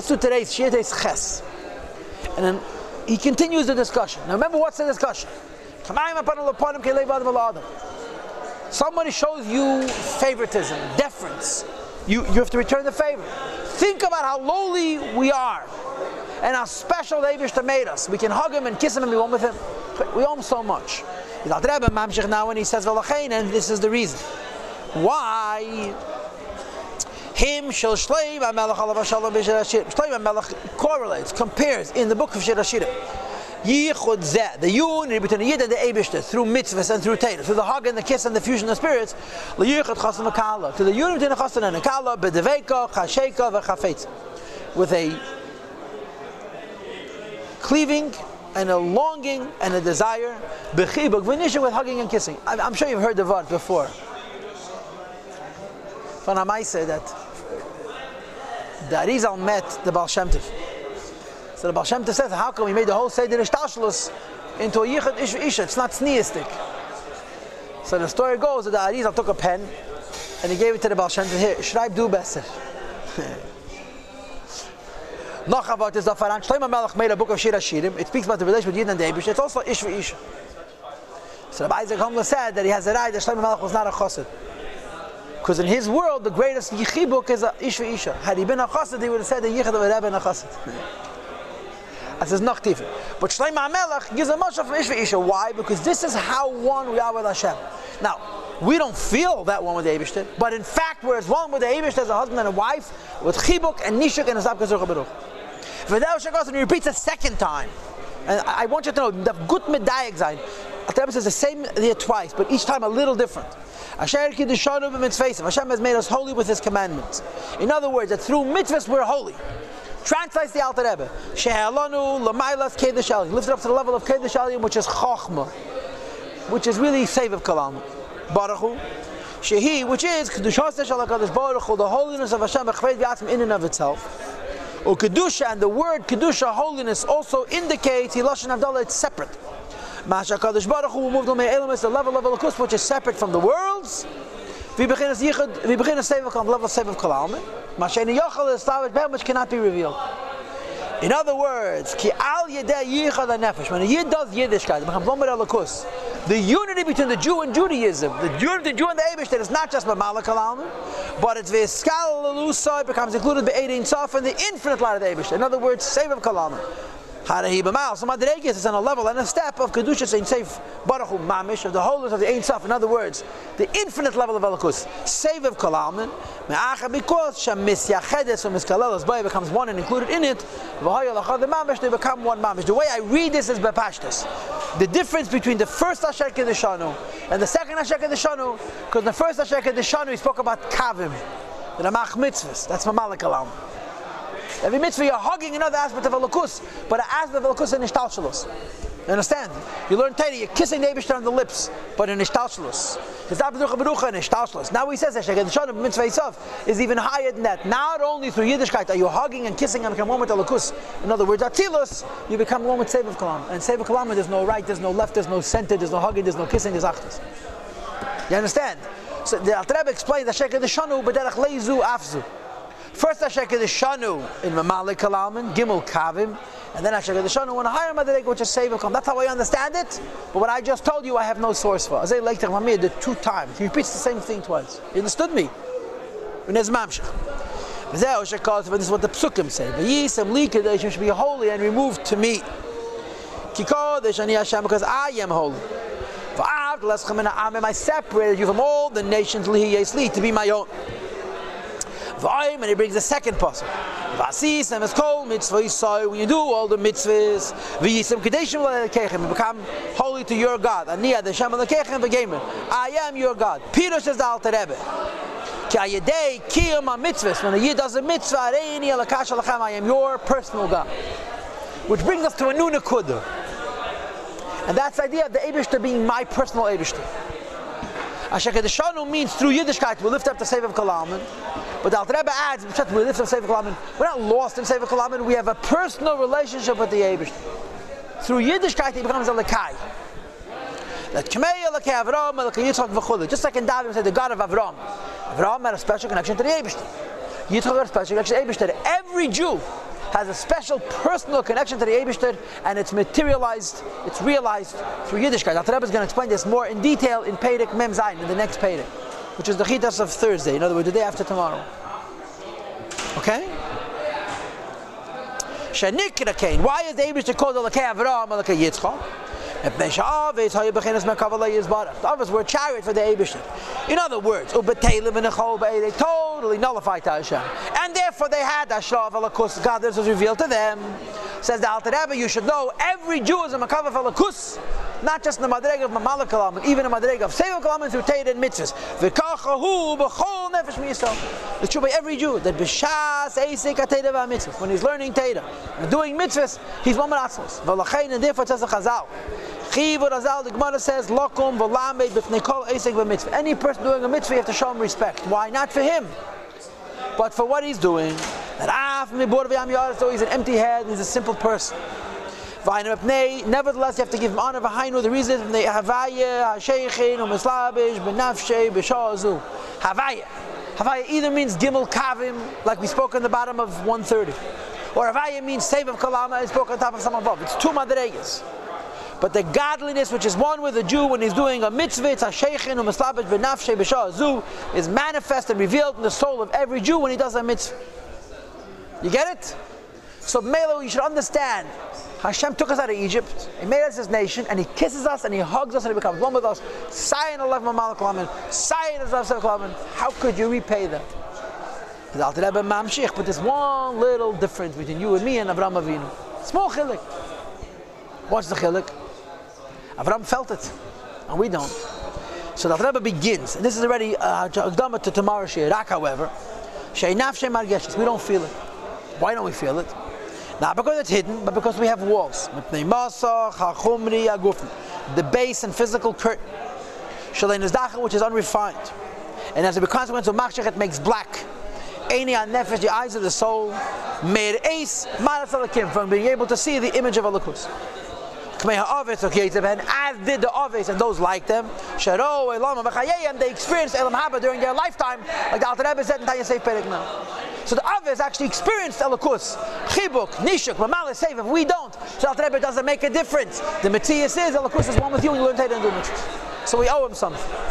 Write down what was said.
Let's do today's Today's Ches. And then he continues the discussion. Now remember what's the discussion? Somebody shows you favoritism, deference. You, you have to return the favor. Think about how lowly we are and how special the Abishta made us. We can hug him and kiss him and be one with him. We owe him so much. Now when he says and this is the reason. Why? Him shall shleim HaMelech alav hashalom b'shir. Shleim HaMelech correlates, compares in the book of Shir Hashir. Yichud zeh, the unity between the Yid and the Eibishter, through mitzvahs and through Torah, through the hug and the kiss and the fusion of spirits, Yichud chasan v'kala, to the unity between the chasan and the kala, b'deveka, chasheka, v'chafetz, with a cleaving and a longing and a desire, b'chibuk, v'nisha with hugging and kissing. I'm, sure you've heard the word before. Van Amai said that the Arizal met the Baal Shem Tov. So the Baal Shem Tov says, how come we made the whole Seder Ishtashlus into a Yichud Ish Isha? It's not sneistic. So the story goes that the Arizal took a pen and he gave it to the Baal Shem Tov. Here, schreib du besser. Noch about this Zafaran, Shlomo Melech made a book of Shir Hashirim. It speaks about the relationship with Yid and the Eibush. It's also Ish Isha. So Rabbi Isaac Homla said that he has a right that Shlomo Melech was not a chassid. Because in his world, the greatest yichibuk is a ish isha. Had he been a chassid, he would have said the yichid a rebbe and a chassid. Is not tifa. But Shlomo HaMelech gives a much of ish isha. Why? Because this is how one we are with Hashem. Now, we don't feel that one with the Eibishter, but in fact, we're as one with the Eibishter as a husband and a wife, with chibuk and nishuk and a zabkazur baruch. V'deu shakos, and he repeats a second time. And I want you to know, the gut medayek zayin. Al says the same here twice, but each time a little different. Hashem has made us holy with His commandments. In other words, that through mitzvahs we're holy. Translates the Alter Rebbe. Shehalanu lamaylas kedesh alim. Lifted up to the level of kedesh alim, which is chokhmah, which is really save of kalam. Baruch Shehi, which is kedushas shalakadosh baruch the holiness of Hashem in and of itself. Or kedusha, and the word kedusha, holiness, also indicates Hilashin Abdullah. It's separate. Masha Kadosh Baruch Hu moved on the level of Elokus, which is separate from the worlds. We begin as Yichud, we begin as Sevav Kalam, level of Sevav Kalam. Masha Yochel is Slavish Ben, which cannot be revealed. In other words, Ki Al Yedei Yichad Nefesh, when a Yid does Yiddishkeit, one with Elokus. The unity between the Jew and Judaism, the unity between Jew and the Abish, that is not just by Malak Kalam, but it's Veskal Lalusa, it becomes included by Eidin Sof and the infinite light of the Abish. In other words, Sevav Kalam. So madregis is on a level and a step of kedusha Saint Seif Baruch Mamish of the wholeness of the Ein Sof. In other words, the infinite level of Elikus. Save of Kalalman. Me'acha because Shamis Yachedes or Miskalelas Bay becomes one and included in it. Achad Mamish they become one Mamish. The way I read this is bepashtas. The difference between the first Asher Kedeshanu and the second Asher Kedeshanu, because the first Asher Kedeshanu he spoke about Kavim, the Ramach mitzvahs. That's Mamalik Kalam. Every mitzvah you're hugging another aspect of a lakus, but an aspect of a lakus in ishtalshalos. Understand? You learn Torah, you're kissing the Abishtar on the lips, but in ishtalshalos. It's not berucha berucha in ishtalshalos. Now he says that the Shon of mitzvah itself is even higher than that. Not only through Yiddishkeit are you hugging and kissing and become one with the lakus. In other words, atilus, you become one with Sevav Kalam. And Sevav Kalam, there's no right, there's no left, there's no center, there's no hugging, there's no kissing, there's achtas. You understand? So the Alter Rebbe explains that Shekha the Shonu, b'derech leizu afzu. First Hashem the Shanu in Mamalik Kalaman, Gimel Kavim, and then Hashem the Shanu in a higher Madrig, which is Save That's how I understand it. But what I just told you, I have no source for. Azay Lake Mamir did two times. He repeats the same thing twice. You understood me? And there's Mamshach. This is what the psukim say. V'yisem li kadesh should be holy and removed to me. Kikodesh ani Hashem because I am holy. V'av leschem I separated you from all the nations Lihi li to be my own. V'ayim, and he brings the second puzzle. V'asis, and it's called mitzvah yisai, when you do all the mitzvahs, v'yisem kadeshim l'kechem, you become holy to your God. Aniyah, the Shem l'kechem v'gemer. I am your God. Peter says the Alter Rebbe. Ki ayedei kiyam mitzvahs, when a yid does a mitzvah, reini alakash alachem, I am your personal God. Which brings us to a new nekudah. And that's the idea of the Abishter being my personal Abishter. Asher Kedeshanu means through Yiddishkeit we lift up the Save of Kalaman. But the Alter Rebbe adds, we up Save of Kalaman. We're not lost in of Kalaman. We have a personal relationship with the Eibush. Through Yiddishkeit he becomes a Lekai. Just like in David said, the God of Avram. Avram had a special connection to the Eibush. Yitzchak had a special connection to the Eibush. Every Jew has a special personal connection to the Eibishter, and it's materialized, it's realized through Yiddishkeit. Dr. Rebbe is going to explain this more in detail in Pedic Mem Zayin, in the next Pedic, which is the Chitas of Thursday, in other words, the day after tomorrow. Okay? Shenikra Kain. Why is the Eibishter called the Lakei Avraham, Lakei Yitzchak? The others were chariot for the Abishter. In other words, they totally nullified to Hashem. And therefore they had Ashraf Alakus. God this was revealed to them. Says the Alter Rebbe, you should know every Jew is a Makavav Alakus. Not just in the Madreg of Mamala Kalam, but even in the Madreg of Seva Kalam through Teira and Mitzvahs. V'kachahu b'chol nefesh miyisrael. It should be every Jew that b'shas eisik ha-Teira v'ha-Mitzvahs. When he's learning Teira and doing Mitzvahs, he's Mamar Atzmos. V'lachein and therefore says the Chazal. Chiv Razal, the Gemara says, Lokum v'lamed b'fnei esek b'mitzvah. Any person doing a mitzvah, you have to show him respect. Why? Not for him, but for what he's doing. That af so he's an empty head, he's a simple person. Nevertheless, you have to give him honor. V'hainu. The reason is the Havaya, Hasheichin, Umislabish, Benafshe, Beshazu. Havaya. Havaya either means Gimel Kavim, like we spoke on the bottom of 130, or Havaya means save of Kalama, I spoke on top of some above. It's two madregas. But the godliness which is one with a Jew when he's doing a mitzvah, it's u'mislabet v'nafshe b'sha'azu, is manifest and revealed in the soul of every Jew when he does a mitzvah. You get it? So Melo, you should understand. Hashem took us out of Egypt, He made us His nation, and He kisses us and He hugs us and He becomes one with us. Sayin Allah Malak Sayin How could you repay that? The Alter Rebbe Mamshich, but there's one little difference between you and me and Avraham Avinu. Small chilik. What's the chilik? Avram felt it, and we don't. So the Rebbe begins, and this is already uh, to tomorrow's Shirak, however. We don't feel it. Why don't we feel it? Not because it's hidden, but because we have walls. The base and physical curtain. Which is unrefined. And as a consequence of Machshech, it makes black. Any nefesh, the eyes of the soul, made ace, from being able to see the image of Alakus and as did the Ovis, and those like them. They experienced Elam Haba during their lifetime, like the Alter Rebbe said in Tanya Seif Perik now. So the Ovis actually experienced Elakus, Chibuk, Nishuk, Mamala Seif. If we don't, so Alter Rebbe doesn't make a difference. The Matthias is Elakus is one with you, and you learn Teda and do So we owe him something.